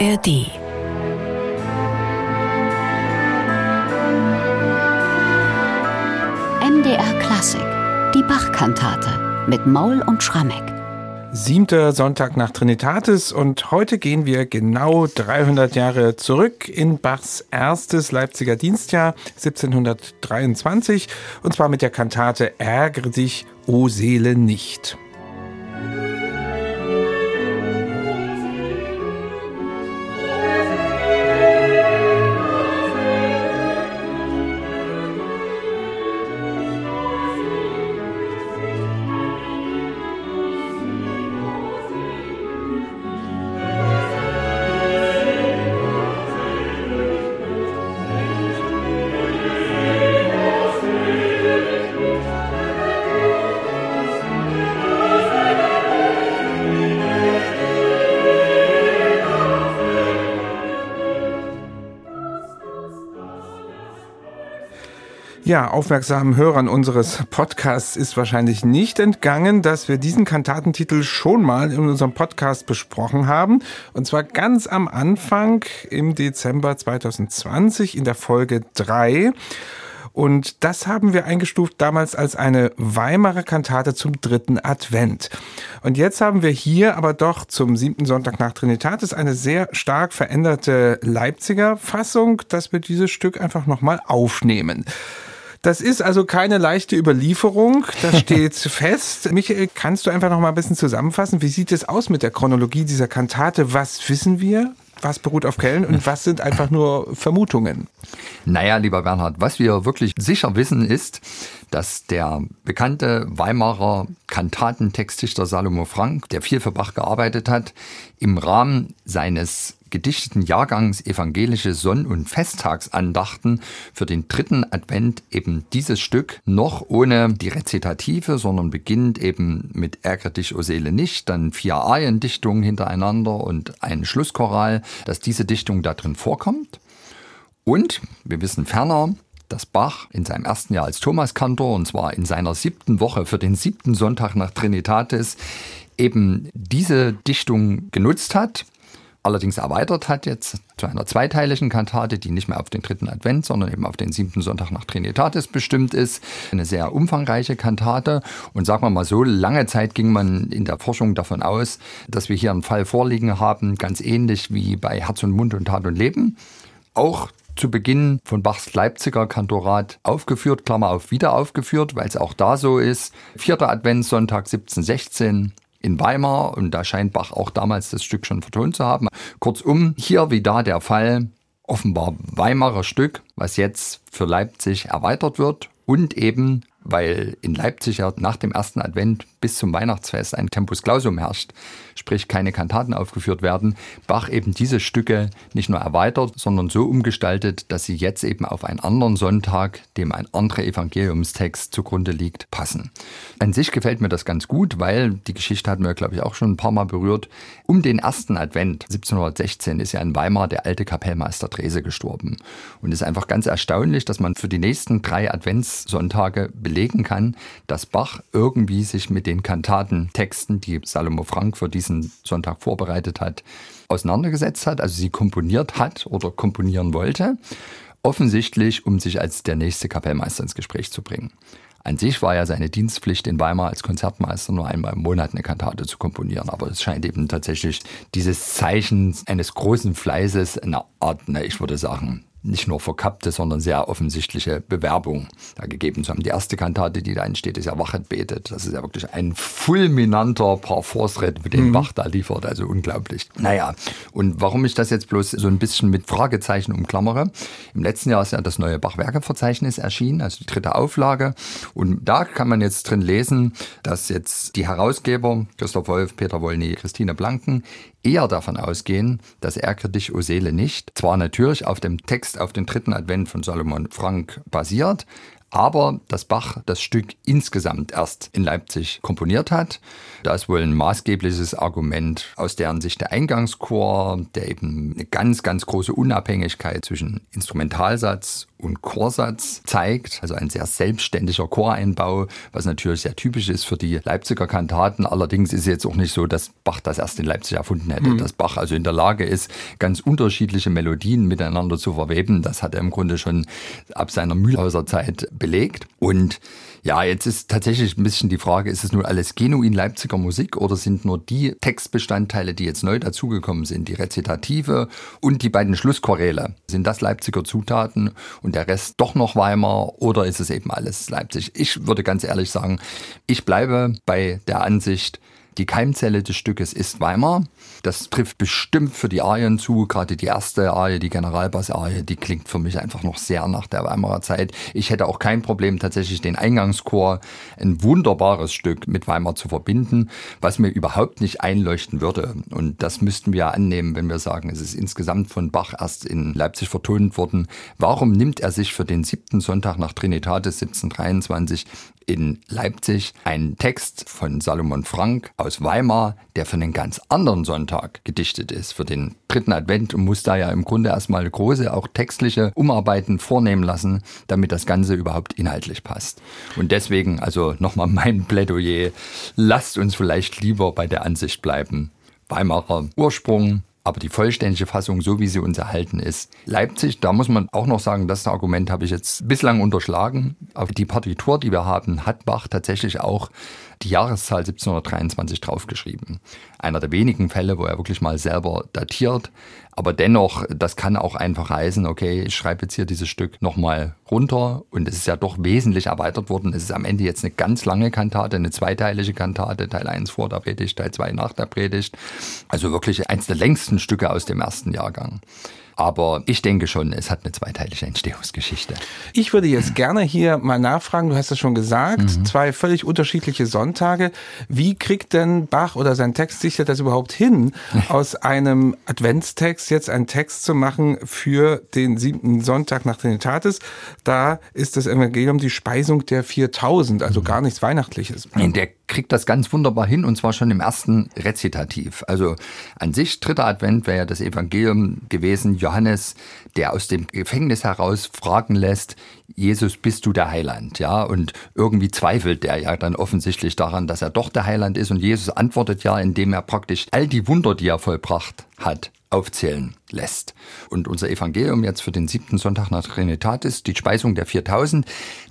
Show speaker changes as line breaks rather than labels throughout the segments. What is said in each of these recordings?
ARD MDR Klassik, die Bachkantate mit Maul und Schrammeck.
Siebter Sonntag nach Trinitatis und heute gehen wir genau 300 Jahre zurück in Bachs erstes Leipziger Dienstjahr 1723 und zwar mit der Kantate Ärgere dich, o Seele nicht. Ja, aufmerksamen Hörern unseres Podcasts ist wahrscheinlich nicht entgangen, dass wir diesen Kantatentitel schon mal in unserem Podcast besprochen haben. Und zwar ganz am Anfang im Dezember 2020 in der Folge 3. Und das haben wir eingestuft damals als eine Weimarer Kantate zum dritten Advent. Und jetzt haben wir hier aber doch zum siebten Sonntag nach Trinitatis eine sehr stark veränderte Leipziger Fassung, dass wir dieses Stück einfach nochmal aufnehmen. Das ist also keine leichte Überlieferung, das steht fest. Michael, kannst du einfach noch mal ein bisschen zusammenfassen? Wie sieht es aus mit der Chronologie dieser Kantate? Was wissen wir? Was beruht auf Quellen und was sind einfach nur Vermutungen?
Naja, lieber Bernhard, was wir wirklich sicher wissen ist, dass der bekannte Weimarer Kantatentextdichter Salomo Frank, der viel für Bach gearbeitet hat, im Rahmen seines gedichteten Jahrgangs evangelische Sonn- und Festtagsandachten für den dritten Advent eben dieses Stück noch ohne die Rezitative, sondern beginnt eben mit Ärgere dich, o Seele nicht, dann vier Ariendichtungen hintereinander und ein Schlusschoral, dass diese Dichtung da drin vorkommt. Und wir wissen ferner, dass Bach in seinem ersten Jahr als Thomaskantor, und zwar in seiner siebten Woche für den siebten Sonntag nach Trinitatis, eben diese Dichtung genutzt hat allerdings erweitert hat jetzt zu einer zweiteiligen Kantate, die nicht mehr auf den dritten Advent, sondern eben auf den siebten Sonntag nach Trinitatis bestimmt ist. Eine sehr umfangreiche Kantate. Und sagen wir mal so, lange Zeit ging man in der Forschung davon aus, dass wir hier einen Fall vorliegen haben, ganz ähnlich wie bei Herz und Mund und Tat und Leben. Auch zu Beginn von Bachs Leipziger Kantorat aufgeführt, Klammer auf wieder aufgeführt, weil es auch da so ist. Vierter Adventssonntag 1716, in Weimar und da scheint Bach auch damals das Stück schon vertont zu haben. Kurzum, hier wie da der Fall, offenbar Weimarer Stück, was jetzt für Leipzig erweitert wird und eben weil in Leipzig ja nach dem ersten Advent bis zum Weihnachtsfest ein Tempus Clausum herrscht, sprich keine Kantaten aufgeführt werden, Bach eben diese Stücke nicht nur erweitert, sondern so umgestaltet, dass sie jetzt eben auf einen anderen Sonntag, dem ein anderer Evangeliumstext zugrunde liegt, passen. An sich gefällt mir das ganz gut, weil die Geschichte hatten wir, glaube ich, auch schon ein paar Mal berührt. Um den ersten Advent 1716 ist ja in Weimar der alte Kapellmeister Drese gestorben. Und es ist einfach ganz erstaunlich, dass man für die nächsten drei Adventssonntage belegen kann, dass Bach irgendwie sich mit den Kantatentexten, die Salomo Frank für diesen Sonntag vorbereitet hat, auseinandergesetzt hat, also sie komponiert hat oder komponieren wollte, offensichtlich, um sich als der nächste Kapellmeister ins Gespräch zu bringen. An sich war ja seine Dienstpflicht in Weimar als Konzertmeister nur einmal im Monat eine Kantate zu komponieren, aber es scheint eben tatsächlich dieses Zeichen eines großen Fleißes, eine Art, na, ich würde sagen, nicht nur verkappte, sondern sehr offensichtliche Bewerbung da gegeben zu haben. Die erste Kantate, die da entsteht, ist ja Wachet betet. Das ist ja wirklich ein fulminanter Parforce-Ritt, mit dem mhm. Bach da liefert. Also unglaublich. Naja, und warum ich das jetzt bloß so ein bisschen mit Fragezeichen umklammere. Im letzten Jahr ist ja das neue Bachwerkeverzeichnis erschienen, also die dritte Auflage. Und da kann man jetzt drin lesen, dass jetzt die Herausgeber Christoph Wolf, Peter Wollny, Christine Blanken eher davon ausgehen, dass Ärgere dich, o Seele nicht, zwar natürlich auf dem Text auf den dritten Advent von Salomon Frank basiert, aber dass Bach das Stück insgesamt erst in Leipzig komponiert hat. Da ist wohl ein maßgebliches Argument aus deren Sicht der Eingangschor, der eben eine ganz, ganz große Unabhängigkeit zwischen Instrumentalsatz und Chorsatz zeigt, also ein sehr selbstständiger Choreinbau, was natürlich sehr typisch ist für die Leipziger Kantaten. Allerdings ist es jetzt auch nicht so, dass Bach das erst in Leipzig erfunden hätte, mhm. dass Bach also in der Lage ist, ganz unterschiedliche Melodien miteinander zu verweben. Das hat er im Grunde schon ab seiner Mühlhauser Zeit belegt. Und ja, jetzt ist tatsächlich ein bisschen die Frage, ist es nur alles genuin Leipziger Musik oder sind nur die Textbestandteile, die jetzt neu dazugekommen sind, die Rezitative und die beiden Schlusschoräle, sind das Leipziger Zutaten und der Rest doch noch Weimar oder ist es eben alles Leipzig? Ich würde ganz ehrlich sagen, ich bleibe bei der Ansicht, die Keimzelle des Stückes ist Weimar. Das trifft bestimmt für die Arien zu. Gerade die erste Arie, die Generalbass-Arie, die klingt für mich einfach noch sehr nach der Weimarer Zeit. Ich hätte auch kein Problem, tatsächlich den Eingangschor, ein wunderbares Stück mit Weimar zu verbinden, was mir überhaupt nicht einleuchten würde. Und das müssten wir annehmen, wenn wir sagen, es ist insgesamt von Bach erst in Leipzig vertont worden. Warum nimmt er sich für den siebten Sonntag nach Trinitatis 1723 in Leipzig einen Text von Salomon Frank aus Weimar, der für einen ganz anderen Sonntag gedichtet ist, für den dritten Advent und muss da ja im Grunde erstmal große, auch textliche Umarbeiten vornehmen lassen, damit das Ganze überhaupt inhaltlich passt. Und deswegen, also nochmal mein Plädoyer, lasst uns vielleicht lieber bei der Ansicht bleiben. Weimarer Ursprung, aber die vollständige Fassung, so wie sie uns erhalten ist. Leipzig, da muss man auch noch sagen, das Argument habe ich jetzt bislang unterschlagen. Auf die Partitur, die wir haben, hat Bach tatsächlich auch die Jahreszahl 1723 draufgeschrieben. Einer der wenigen Fälle, wo er wirklich mal selber datiert. Aber dennoch, das kann auch einfach heißen, okay, ich schreibe jetzt hier dieses Stück nochmal runter und es ist ja doch wesentlich erweitert worden. Es ist am Ende jetzt eine ganz lange Kantate, eine zweiteilige Kantate, Teil 1 vor der Predigt, Teil 2 nach der Predigt. Also wirklich eins der längsten Stücke aus dem ersten Jahrgang. Aber ich denke schon, es hat eine zweiteilige Entstehungsgeschichte.
Ich würde jetzt gerne hier mal nachfragen, du hast es schon gesagt, mhm. zwei völlig unterschiedliche Sonntage. Wie kriegt denn Bach oder sein Textdichter das überhaupt hin, aus einem Adventstext jetzt einen Text zu machen für den siebten Sonntag nach Trinitatis? Da ist das Evangelium die Speisung der 4000, also mhm. gar nichts Weihnachtliches.
Der kriegt das ganz wunderbar hin und zwar schon im ersten Rezitativ. Also an sich, dritter Advent wäre ja das Evangelium gewesen, Johannes, der aus dem Gefängnis heraus fragen lässt, Jesus, bist du der Heiland? Ja, und irgendwie zweifelt der ja dann offensichtlich daran, dass er doch der Heiland ist und Jesus antwortet ja, indem er praktisch all die Wunder, die er vollbracht hat, aufzählen lässt. Und unser Evangelium jetzt für den siebten Sonntag nach Trinitatis, die Speisung der 4000,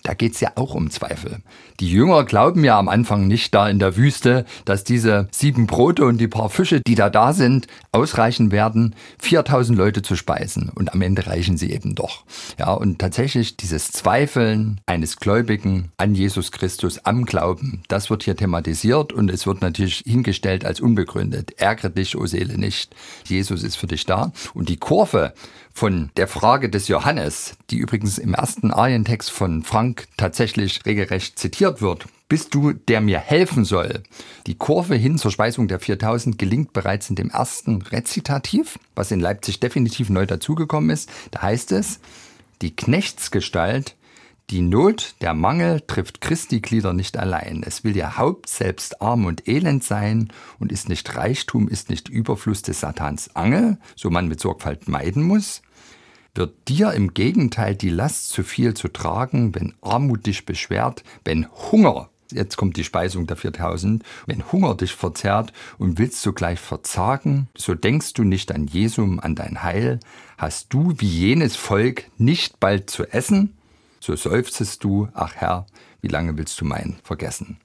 da geht es ja auch um Zweifel. Die Jünger glauben ja am Anfang nicht da in der Wüste, dass diese sieben Brote und die paar Fische, die da da sind, ausreichen werden, 4000 Leute zu speisen. Und am Ende reichen sie eben doch. Ja, und tatsächlich dieses Zweifeln eines Gläubigen an Jesus Christus am Glauben, das wird hier thematisiert und es wird natürlich hingestellt als unbegründet. Ärgere dich, o Seele, nicht. Jesus ist für dich da. Und die Kurve von der Frage des Johannes, die übrigens im ersten Arientext von Frank tatsächlich regelrecht zitiert wird, bist du, der mir helfen soll. Die Kurve hin zur Speisung der 4000 gelingt bereits in dem ersten Rezitativ, was in Leipzig definitiv neu dazugekommen ist. Da heißt es, die Knechtsgestalt die Not, der Mangel trifft Christi Glieder nicht allein. Es will ihr Haupt selbst arm und elend sein und ist nicht Reichtum, ist nicht Überfluss des Satans Angel, so man mit Sorgfalt meiden muss. Wird dir im Gegenteil die Last zu viel zu tragen, wenn Armut dich beschwert, wenn Hunger, jetzt kommt die Speisung der 4000, wenn Hunger dich verzerrt und willst sogleich verzagen, so denkst du nicht an Jesum, an dein Heil, hast du wie jenes Volk nicht bald zu essen? So seufzest du, ach Herr, wie lange willst du mein vergessen?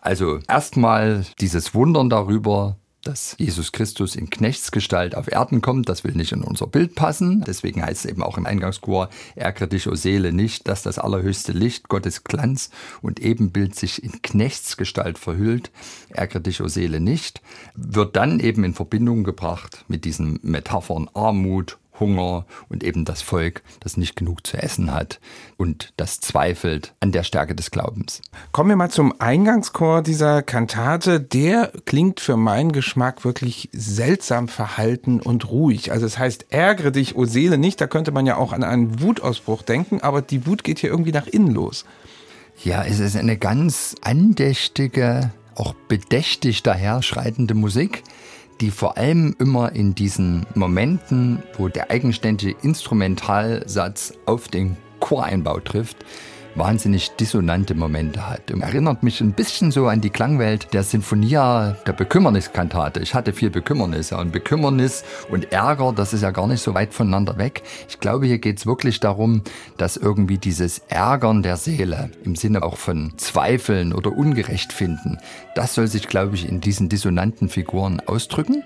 Also erstmal dieses Wundern darüber, dass Jesus Christus in Knechtsgestalt auf Erden kommt, das will nicht in unser Bild passen. Deswegen heißt es eben auch im Eingangschor, ärgere dich, o Seele, nicht, dass das allerhöchste Licht, Gottes Glanz und Ebenbild sich in Knechtsgestalt verhüllt. Ärgere dich, o Seele, nicht. Wird dann eben in Verbindung gebracht mit diesen Metaphern Armut, Hunger und eben das Volk, das nicht genug zu essen hat und das zweifelt an der Stärke des Glaubens.
Kommen wir mal zum Eingangschor dieser Kantate. Der klingt für meinen Geschmack wirklich seltsam verhalten und ruhig. Also es heißt, ärgere dich, o Seele, nicht. Da könnte man ja auch an einen Wutausbruch denken, aber die Wut geht hier irgendwie nach innen los.
Ja, es ist eine ganz andächtige, auch bedächtig daherschreitende Musik die vor allem immer in diesen Momenten, wo der eigenständige Instrumentalsatz auf den Choreinbau trifft, wahnsinnig dissonante Momente hat. Und erinnert mich ein bisschen so an die Klangwelt der Sinfonia der Bekümmerniskantate. Ich hatte viel Bekümmernisse und Bekümmernis und Ärger, das ist ja gar nicht so weit voneinander weg. Ich glaube, hier geht es wirklich darum, dass irgendwie dieses Ärgern der Seele im Sinne auch von Zweifeln oder Ungerecht finden, das soll sich, glaube ich, in diesen dissonanten Figuren ausdrücken.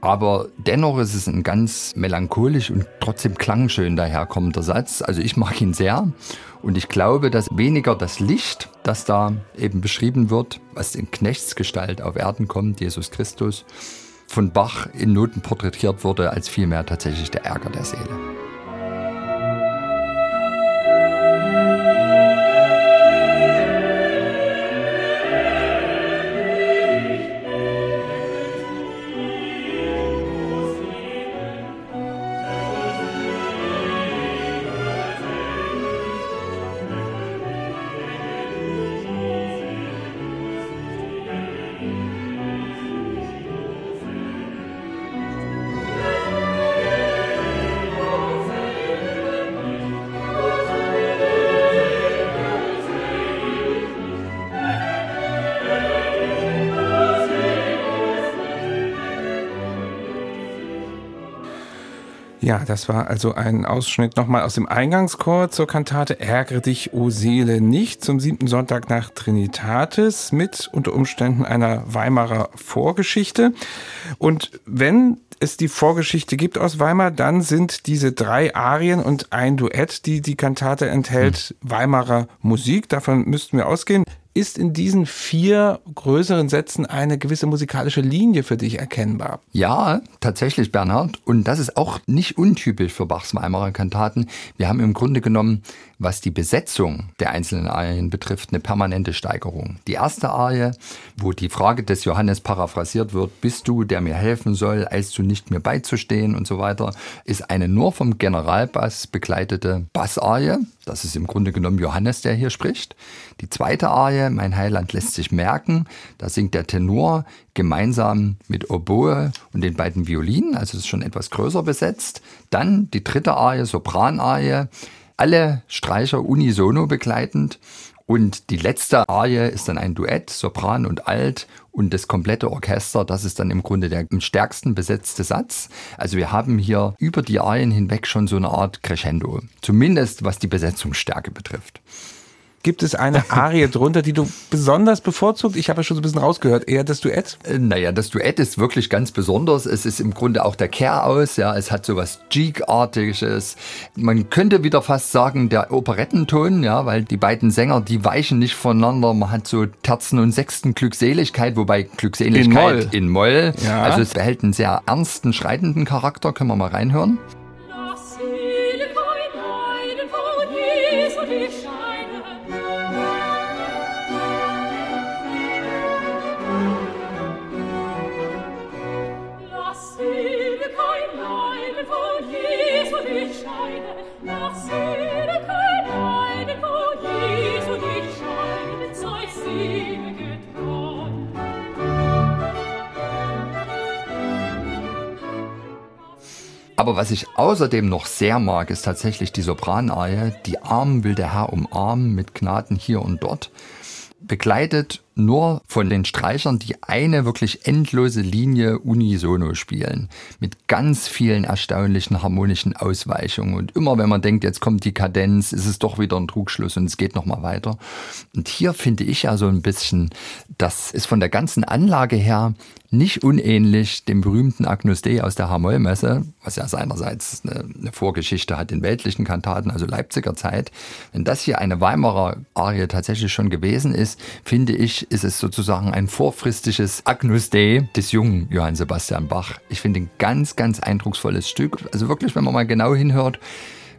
Aber dennoch ist es ein ganz melancholisch und trotzdem klangschön daherkommender Satz. Also ich mag ihn sehr. Und ich glaube, dass weniger das Licht, das da eben beschrieben wird, was in Knechtsgestalt auf Erden kommt, Jesus Christus, von Bach in Noten porträtiert wurde, als vielmehr tatsächlich der Ärger der Seele.
Ja, das war also ein Ausschnitt nochmal aus dem Eingangschor zur Kantate Ärgere dich, o Seele, nicht zum siebten Sonntag nach Trinitatis mit unter Umständen einer Weimarer Vorgeschichte. Und wenn es die Vorgeschichte gibt aus Weimar, dann sind diese drei Arien und ein Duett, die die Kantate enthält, hm. Weimarer Musik. Davon müssten wir ausgehen. Ist in diesen vier größeren Sätzen eine gewisse musikalische Linie für dich erkennbar?
Ja, tatsächlich, Bernhard. Und das ist auch nicht untypisch für Bachs Weimarer Kantaten. Wir haben im Grunde genommen was die Besetzung der einzelnen Arien betrifft, eine permanente Steigerung. Die erste Arie, wo die Frage des Johannes paraphrasiert wird, bist du, der mir helfen soll, als du nicht mir beizustehen und so weiter, ist eine nur vom Generalbass begleitete Bassarie. Das ist im Grunde genommen Johannes, der hier spricht. Die zweite Arie, Mein Heiland lässt sich merken, da singt der Tenor gemeinsam mit Oboe und den beiden Violinen, also das ist schon etwas größer besetzt. Dann die dritte Arie, Sopranarie, alle Streicher unisono begleitend. Und die letzte Arie ist dann ein Duett, Sopran und Alt und das komplette Orchester, das ist dann im Grunde der am stärksten besetzte Satz. Also wir haben hier über die Arien hinweg schon so eine Art Crescendo, zumindest was die Besetzungsstärke betrifft.
Gibt es eine Arie drunter, die du besonders bevorzugt? Ich habe ja schon so ein bisschen rausgehört. Eher das Duett?
Äh, naja, das Duett ist wirklich ganz besonders. Es ist im Grunde auch der Kehr aus. Ja, es hat so was Jeek-artiges. Man könnte wieder fast sagen, der Operettenton, ja, weil die beiden Sänger, die weichen nicht voneinander. Man hat so Terzen und Sechsten Glückseligkeit, wobei Glückseligkeit in Moll. In Moll. Ja. Also es behält einen sehr ernsten, schreitenden Charakter. Können wir mal reinhören? Aber was ich außerdem noch sehr mag, ist tatsächlich die Sopranarie. Die Armen will der Herr umarmen mit Gnaden hier und dort. Begleitet nur von den Streichern, die eine wirklich endlose Linie unisono spielen. Mit ganz vielen erstaunlichen harmonischen Ausweichungen. Und immer wenn man denkt, jetzt kommt die Kadenz, ist es doch wieder ein Trugschluss und es geht nochmal weiter. Und hier finde ich ja so ein bisschen, das ist von der ganzen Anlage her nicht unähnlich dem berühmten Agnus Dei aus der Hamollmesse, was ja seinerseits eine, eine, Vorgeschichte hat in weltlichen Kantaten, also Leipziger Zeit. Wenn das hier eine Weimarer Arie tatsächlich schon gewesen ist, finde ich, ist es sozusagen ein vorfristisches Agnus Dei des jungen Johann Sebastian Bach. Ich finde ein ganz, ganz eindrucksvolles Stück. Also wirklich, wenn man mal genau hinhört,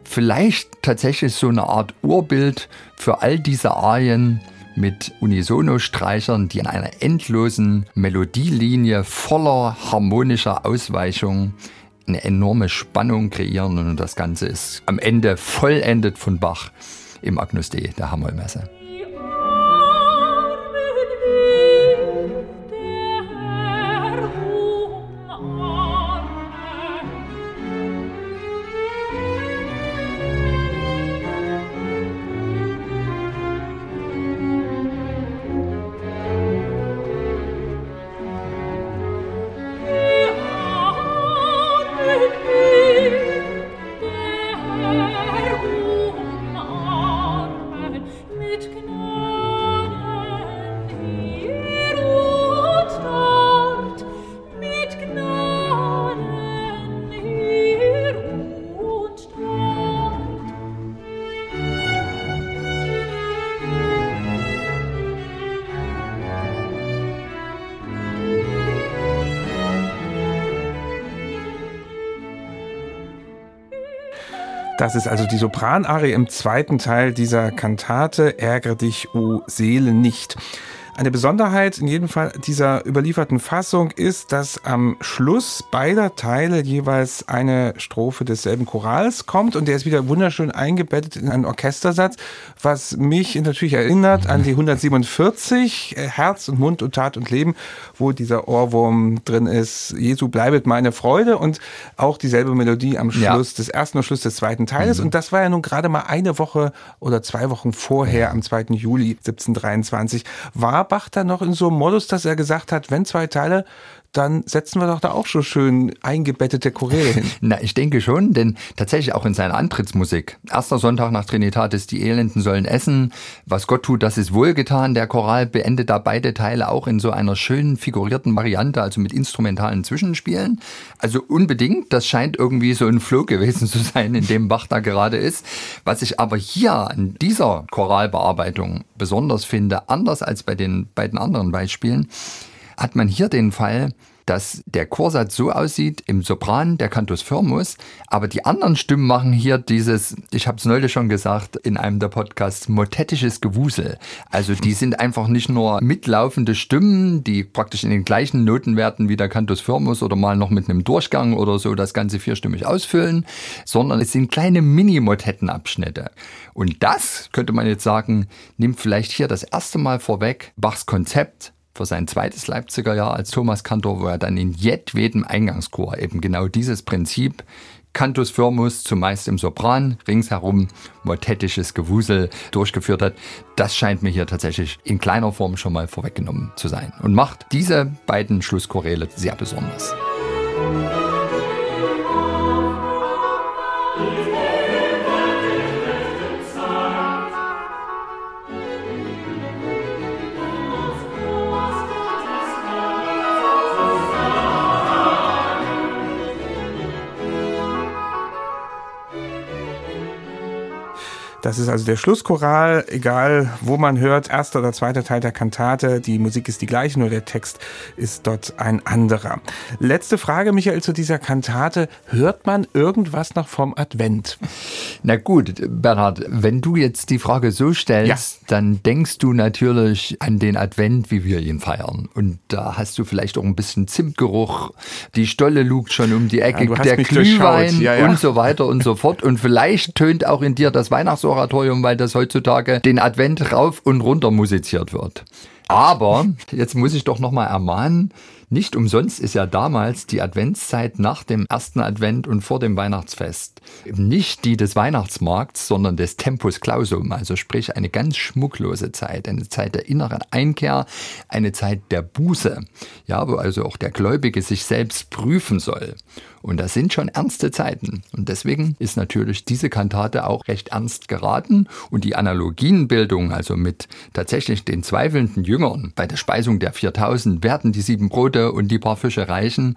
vielleicht tatsächlich so eine Art Urbild für all diese Arien, mit Unisono-Streichern, die in einer endlosen Melodielinie voller harmonischer Ausweichung eine enorme Spannung kreieren und das Ganze ist am Ende vollendet von Bach im Agnus Dei der Hamollmesse.
Das ist also die Sopranarie im zweiten Teil dieser Kantate Ärgere dich, o Seele nicht. Eine Besonderheit in jedem Fall dieser überlieferten Fassung ist, dass am Schluss beider Teile jeweils eine Strophe desselben Chorals kommt und der ist wieder wunderschön eingebettet in einen Orchestersatz, was mich natürlich erinnert an die 147 äh, Herz und Mund und Tat und Leben, wo dieser Ohrwurm drin ist, Jesu bleibet meine Freude und auch dieselbe Melodie am Schluss ja. des ersten und Schluss des zweiten Teiles mhm. und das war ja nun gerade mal eine Woche oder zwei Wochen vorher am 2. Juli 1723 war Bach dann noch in so einem Modus, dass er gesagt hat, wenn zwei Teile dann setzen wir doch da auch schon schön eingebettete Choräle hin.
Na, ich denke schon, denn tatsächlich auch in seiner Antrittsmusik. Erster Sonntag nach Trinitatis, die Elenden sollen essen. Was Gott tut, das ist wohlgetan. Der Choral beendet da beide Teile auch in so einer schönen figurierten Variante, also mit instrumentalen Zwischenspielen. Also unbedingt, das scheint irgendwie so ein Flow gewesen zu sein, in dem Bach da gerade ist. Was ich aber hier an dieser Choralbearbeitung besonders finde, anders als bei den beiden anderen Beispielen, hat man hier den Fall, dass der Chorsatz so aussieht im Sopran der Cantus firmus, aber die anderen Stimmen machen hier dieses, ich habe es neulich schon gesagt in einem der Podcasts, motettisches Gewusel. Also die sind einfach nicht nur mitlaufende Stimmen, die praktisch in den gleichen Notenwerten wie der Cantus firmus oder mal noch mit einem Durchgang oder so das Ganze vierstimmig ausfüllen, sondern es sind kleine Mini-Motettenabschnitte. Und das, könnte man jetzt sagen, nimmt vielleicht hier das erste Mal vorweg Bachs Konzept für sein zweites Leipziger Jahr als Thomas Kantor, wo er dann in jedwedem Eingangschor eben genau dieses Prinzip Cantus firmus, zumeist im Sopran, ringsherum motettisches Gewusel durchgeführt hat. Das scheint mir hier tatsächlich in kleiner Form schon mal vorweggenommen zu sein und macht diese beiden Schlusschoräle sehr besonders.
Das ist also der Schlusschoral, egal wo man hört, erster oder zweiter Teil der Kantate, die Musik ist die gleiche, nur der Text ist dort ein anderer. Letzte Frage, Michael, zu dieser Kantate. Hört man irgendwas noch vom Advent?
Na gut, Bernhard, wenn du jetzt die Frage so stellst, ja. dann denkst du natürlich an den Advent, wie wir ihn feiern. Und da hast du vielleicht auch ein bisschen Zimtgeruch, die Stolle lugt schon um die Ecke, ja, der Glühwein ja, und so weiter und so fort. Und vielleicht tönt auch in dir das Weihnachts Oratorium, weil das heutzutage den Advent rauf und runter musiziert wird. Aber jetzt muss ich doch noch mal ermahnen, nicht umsonst ist ja damals die Adventszeit nach dem ersten Advent und vor dem Weihnachtsfest nicht die des Weihnachtsmarkts, sondern des Tempus Clausum, also sprich eine ganz schmucklose Zeit, eine Zeit der inneren Einkehr, eine Zeit der Buße, ja, wo also auch der Gläubige sich selbst prüfen soll. Und das sind schon ernste Zeiten. Und deswegen ist natürlich diese Kantate auch recht ernst geraten. Und die Analogienbildung, also mit tatsächlich den zweifelnden Jüngern bei der Speisung der 4000, werden die sieben Brote und die paar Fische reichen.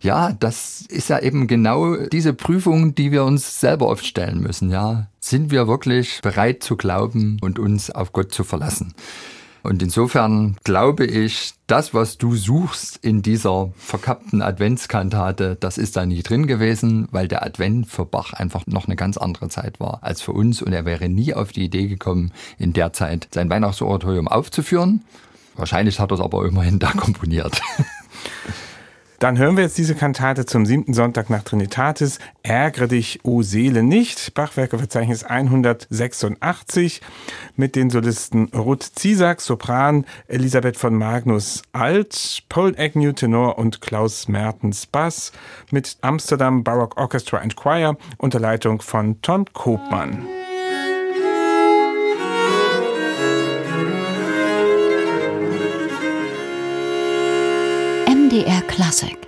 Ja, das ist ja eben genau diese Prüfung, die wir uns selber oft stellen müssen. Ja, sind wir wirklich bereit zu glauben und uns auf Gott zu verlassen? Und insofern glaube ich, das, was du suchst in dieser verkappten Adventskantate, das ist da nie drin gewesen, weil der Advent für Bach einfach noch eine ganz andere Zeit war als für uns. Und er wäre nie auf die Idee gekommen, in der Zeit sein Weihnachtsoratorium aufzuführen. Wahrscheinlich hat er es aber immerhin da komponiert.
Dann hören wir jetzt diese Kantate zum siebten Sonntag nach Trinitatis. Ärgere dich, o Seele, nicht. Bachwerkeverzeichnis 186 mit den Solisten Ruth Ziesack, Sopran, Elisabeth von Magnus Alt, Paul Agnew Tenor und Klaus Mertens Bass mit Amsterdam Baroque Orchestra and Choir unter Leitung von Ton Kopmann.
MDR Classic